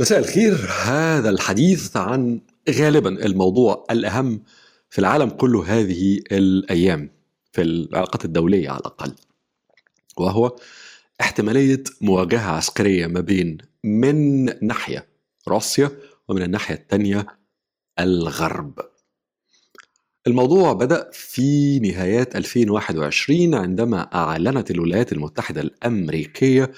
مساء الخير. هذا الحديث عن غالبا الموضوع الأهم في العالم كله هذه الأيام في العلاقات الدولية على الأقل وهو احتمالية مواجهة عسكرية ما بين من ناحية روسيا ومن الناحية الثانية الغرب. الموضوع بدأ في نهايات 2021 عندما أعلنت الولايات المتحدة الأمريكية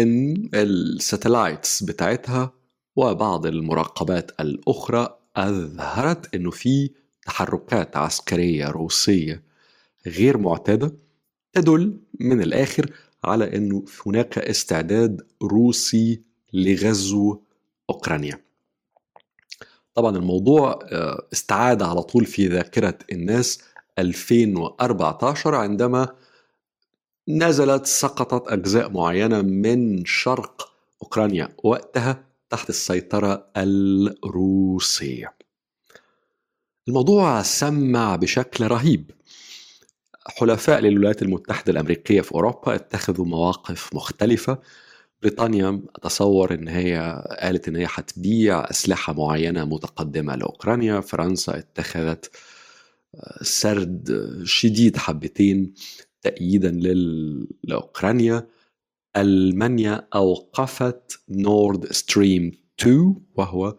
إن الساتلايتس بتاعتها وبعض المراقبات الأخرى أظهرت إنه في تحركات عسكرية روسية غير معتادة تدل من الآخر على إنه هناك استعداد روسي لغزو أوكرانيا. طبعا الموضوع آه، استعاد على طول في ذاكرة الناس 2014 عندما نزلت سقطت أجزاء معينة من شرق أوكرانيا وقتها تحت السيطرة الروسية. الموضوع سمع بشكل رهيب. حلفاء للولايات المتحدة الأمريكية في أوروبا اتخذوا مواقف مختلفة. بريطانيا أتصور أن هي قالت أن هي هتبيع أسلحة معينة متقدمة لأوكرانيا. فرنسا اتخذت سرد شديد حبتين. تأييدا لأوكرانيا. ألمانيا أوقفت نورد ستريم 2 وهو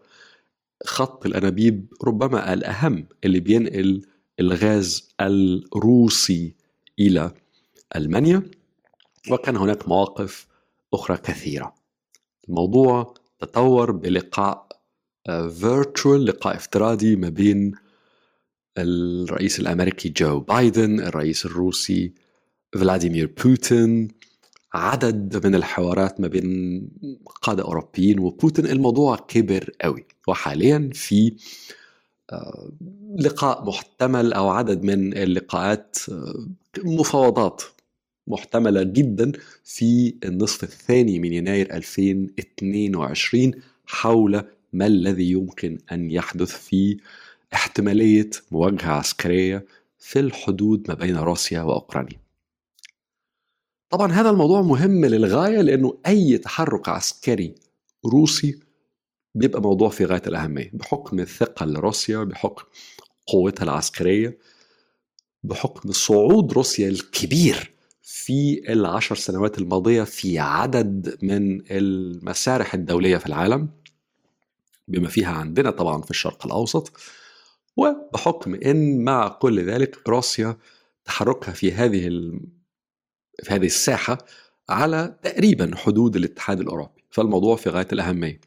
خط الأنابيب ربما الأهم اللي بينقل الغاز الروسي إلى ألمانيا. وكان هناك مواقف أخرى كثيرة. الموضوع تطور بلقاء virtual لقاء افتراضي ما بين الرئيس الأمريكي جو بايدن الرئيس الروسي فلاديمير بوتين عدد من الحوارات ما بين قادة أوروبيين وبوتين الموضوع كبر قوي. وحاليا في آه، لقاء محتمل أو عدد من اللقاءات آه، مفاوضات محتملة جدا في النصف الثاني من يناير 2022 حول ما الذي يمكن أن يحدث في احتمالية مواجهة عسكرية في الحدود ما بين روسيا وأوكرانيا. طبعا هذا الموضوع مهم للغاية لأنه أي تحرك عسكري روسي بيبقى موضوع في غاية الأهمية. بحكم الثقة لروسيا بحكم قوتها العسكرية بحكم صعود روسيا الكبير في العشر سنوات الماضية في عدد من المسارح الدولية في العالم بما فيها عندنا طبعا في الشرق الأوسط. وبحكم أن مع كل ذلك روسيا تحركها في هذه في هذه الساحة على تقريبا حدود الاتحاد الأوروبي. فالموضوع في غاية الأهمية.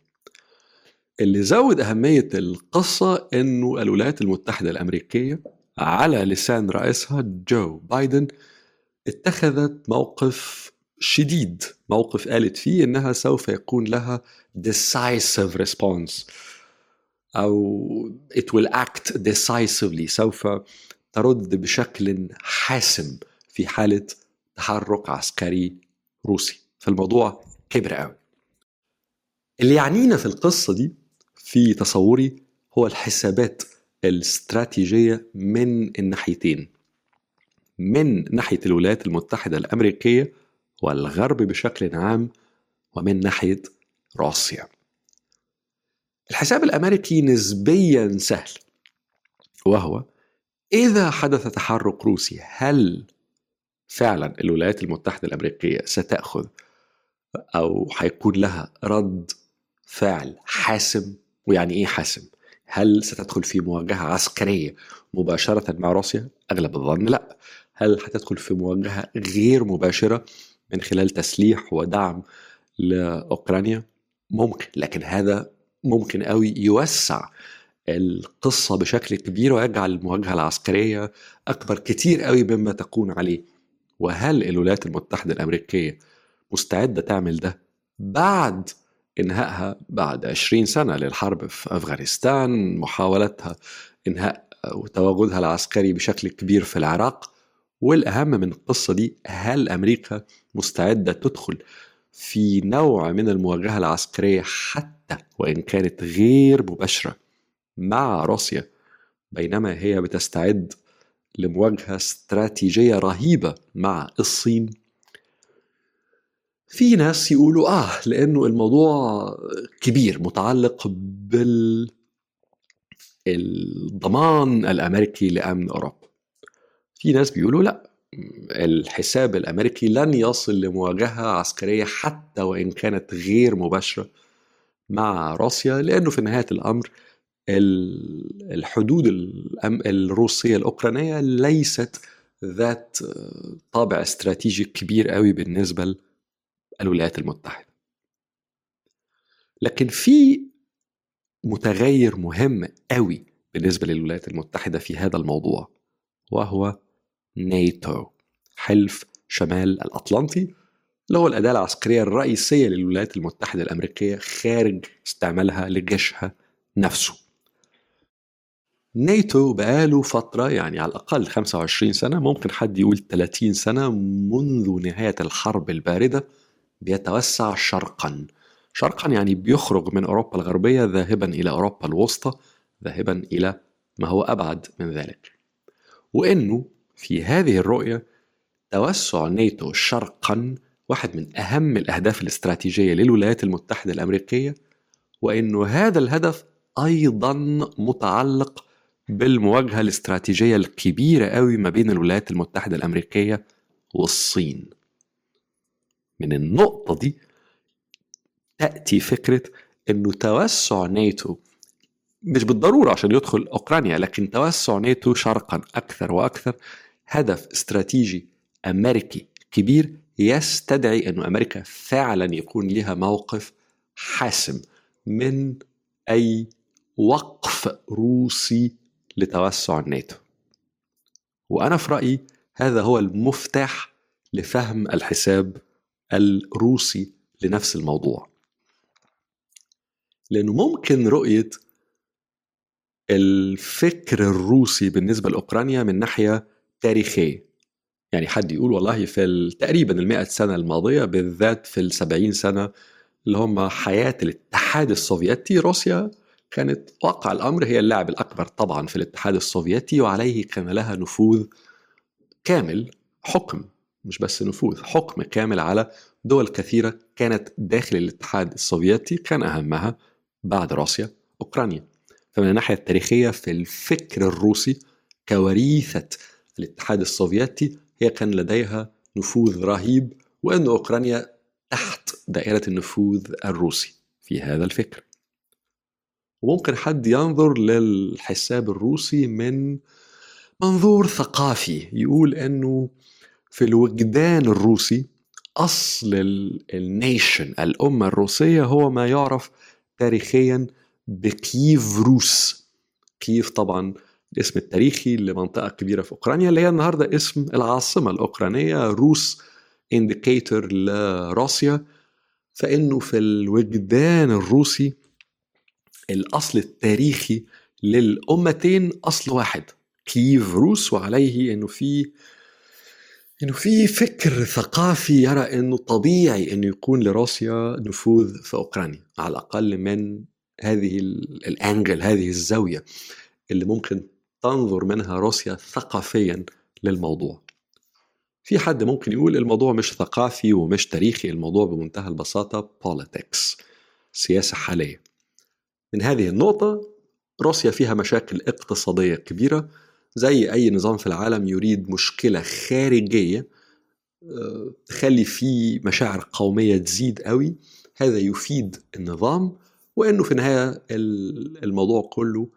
اللي زود أهمية القصة أنه الولايات المتحدة الأمريكية على لسان رئيسها جو بايدن اتخذت موقف شديد موقف قالت فيه إنها سوف يكون لها decisive response أو it will act decisively سوف ترد بشكل حاسم في حالة تحرك عسكري روسي. فالموضوع كبر قوي. اللي يعنينا في القصة دي في تصوري هو الحسابات الاستراتيجية من الناحيتين. من ناحية الولايات المتحدة الأمريكية والغرب بشكل عام ومن ناحية روسيا. الحساب الأمريكي نسبيا سهل وهو إذا حدث تحرك روسي هل فعلا الولايات المتحدة الأمريكية ستأخذ أو حيكون لها رد فعل حاسم ويعني إيه حاسم؟ هل ستدخل في مواجهة عسكرية مباشرة مع روسيا؟ أغلب الظن لا هل حتدخل في مواجهة غير مباشرة من خلال تسليح ودعم لأوكرانيا؟ ممكن لكن هذا ممكن قوي يوسع القصة بشكل كبير ويجعل المواجهة العسكرية أكبر كتير قوي مما تكون عليه وهل الولايات المتحدة الأمريكية مستعدة تعمل ده بعد إنهائها بعد 20 سنة للحرب في أفغانستان محاولتها إنهاء وتواجدها العسكري بشكل كبير في العراق؟ والأهم من القصة دي هل أمريكا مستعدة تدخل في نوع من المواجهة العسكرية حتى وإن كانت غير مباشرة مع روسيا بينما هي بتستعد لمواجهة استراتيجية رهيبة مع الصين. في ناس يقولوا آه لأنه الموضوع كبير متعلق بال الضمان الأمريكي لأمن أوروبا. في ناس بيقولوا لا الحساب الأمريكي لن يصل لمواجهة عسكرية حتى وإن كانت غير مباشرة مع روسيا لأنه في نهاية الأمر الحدود الروسية الأوكرانية ليست ذات طابع استراتيجي كبير قوي بالنسبة للولايات المتحدة. لكن في متغير مهم قوي بالنسبة للولايات المتحدة في هذا الموضوع وهو ناتو حلف شمال الأطلنطي اللي هو الأداة العسكرية الرئيسية للولايات المتحدة الأمريكية خارج استعمالها لجيشها نفسه. ناتو بقاله فترة يعني على الأقل 25 سنة ممكن حد يقول 30 سنة منذ نهاية الحرب الباردة بيتوسع شرقا. شرقا يعني بيخرج من أوروبا الغربية ذاهبا إلى أوروبا الوسطى ذاهبا إلى ما هو أبعد من ذلك. وإنه في هذه الرؤية توسع ناتو شرقا واحد من أهم الأهداف الاستراتيجية للولايات المتحدة الأمريكية وأنه هذا الهدف أيضا متعلق بالمواجهة الاستراتيجية الكبيرة قوي ما بين الولايات المتحدة الأمريكية والصين. من النقطة دي تأتي فكرة أنه توسع ناتو مش بالضرورة عشان يدخل أوكرانيا لكن توسع ناتو شرقا أكثر وأكثر هدف استراتيجي أمريكي كبير يستدعي أن أمريكا فعلا يكون لها موقف حاسم من أي وقف روسي لتوسع الناتو. وأنا في رأيي هذا هو المفتاح لفهم الحساب الروسي لنفس الموضوع. لأنه ممكن رؤية الفكر الروسي بالنسبة لأوكرانيا من ناحية تاريخية. يعني حد يقول والله في تقريبا المئة سنة الماضية بالذات في السبعين سنة اللي هم حياة الاتحاد السوفيتي روسيا كانت واقع الأمر هي اللاعب الأكبر طبعا في الاتحاد السوفيتي وعليه كان لها نفوذ كامل حكم مش بس نفوذ حكم كامل على دول كثيرة كانت داخل الاتحاد السوفيتي كان أهمها بعد روسيا أوكرانيا. فمن الناحية التاريخية في الفكر الروسي كوريثة الاتحاد السوفيتي هي كان لديها نفوذ رهيب وأن أوكرانيا تحت دائرة النفوذ الروسي في هذا الفكر. وممكن حد ينظر للحساب الروسي من منظور ثقافي يقول أنه في الوجدان الروسي أصل النيشن الأمة الروسية هو ما يعرف تاريخيا بكييف روس. كييف طبعا الاسم التاريخي لمنطقة كبيرة في أوكرانيا اللي هي النهاردة اسم العاصمة الأوكرانية روس انديكيتور لروسيا. فإنه في الوجدان الروسي الأصل التاريخي للأمتين أصل واحد. كييف روس وعليه إنه في إنه في فكر ثقافي يرى إنه طبيعي إنه يكون لروسيا نفوذ في اوكرانيا على الأقل من هذه الأنجل هذه الزاوية اللي ممكن تنظر منها روسيا ثقافيا للموضوع. في حد ممكن يقول الموضوع مش ثقافي ومش تاريخي الموضوع بمنتهى البساطة politics سياسة حالية. من هذه النقطة روسيا فيها مشاكل اقتصادية كبيرة زي أي نظام في العالم يريد مشكلة خارجية آه، تخلي فيه مشاعر قومية تزيد قوي. هذا يفيد النظام وإنه في النهاية الموضوع كله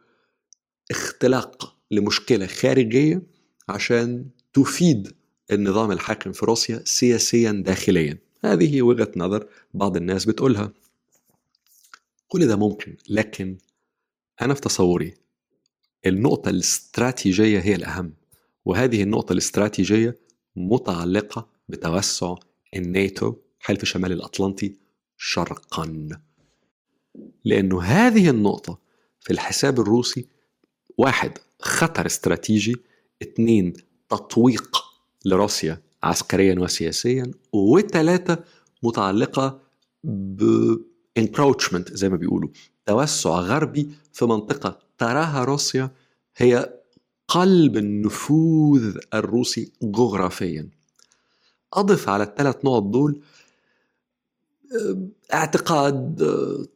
اختلاق لمشكلة خارجية عشان تفيد النظام الحاكم في روسيا سياسيا داخليا. هذه وجهة نظر بعض الناس بتقولها. كل ده ممكن لكن أنا في تصوري النقطة الاستراتيجية هي الأهم وهذه النقطة الاستراتيجية متعلقة بتوسع الناتو حلف شمال الأطلنطي شرقا. لأنه هذه النقطة في الحساب الروسي واحد خطر استراتيجي اثنين تطويق لروسيا عسكريا وسياسيا وثلاثة متعلقة encroachment زي ما بيقولوا. توسع غربي في منطقة تراها روسيا هي قلب النفوذ الروسي جغرافيا. أضف على الثلاث نقط دول اعتقاد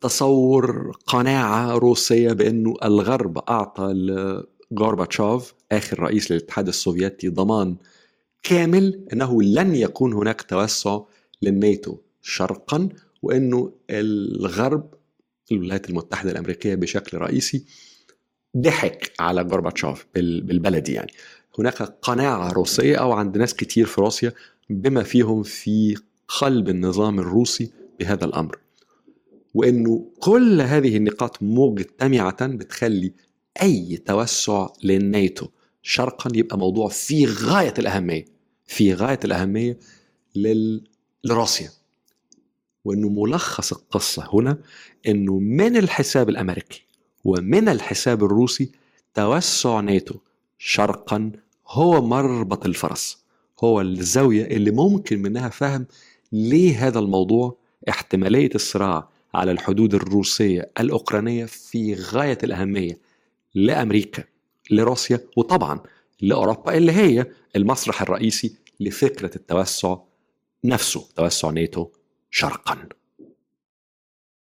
تصور قناعة روسية بأنه الغرب أعطى لغورباتشوف آخر رئيس للاتحاد السوفيتي ضمان كامل أنه لن يكون هناك توسع للناتو. شرقا وأنه الغرب الولايات المتحدة الأمريكية بشكل رئيسي ضحك على غورباتشوف بالبلدي يعني. هناك قناعة روسية أو عند ناس كتير في روسيا بما فيهم في قلب النظام الروسي بهذا الأمر. وإنه كل هذه النقاط مجتمعة بتخلي أي توسع للناتو شرقا يبقى موضوع في غاية الأهمية في غاية الأهمية لل... لروسيا. وإنه ملخص القصة هنا إنه من الحساب الأمريكي ومن الحساب الروسي توسع ناتو شرقا هو مربط الفرس هو الزاوية اللي ممكن منها فهم ليه هذا الموضوع احتمالية الصراع على الحدود الروسية الأوكرانية في غاية الأهمية لأمريكا لروسيا وطبعا لأوروبا اللي هي المسرح الرئيسي لفكرة التوسع نفسه توسع ناتو شرقا.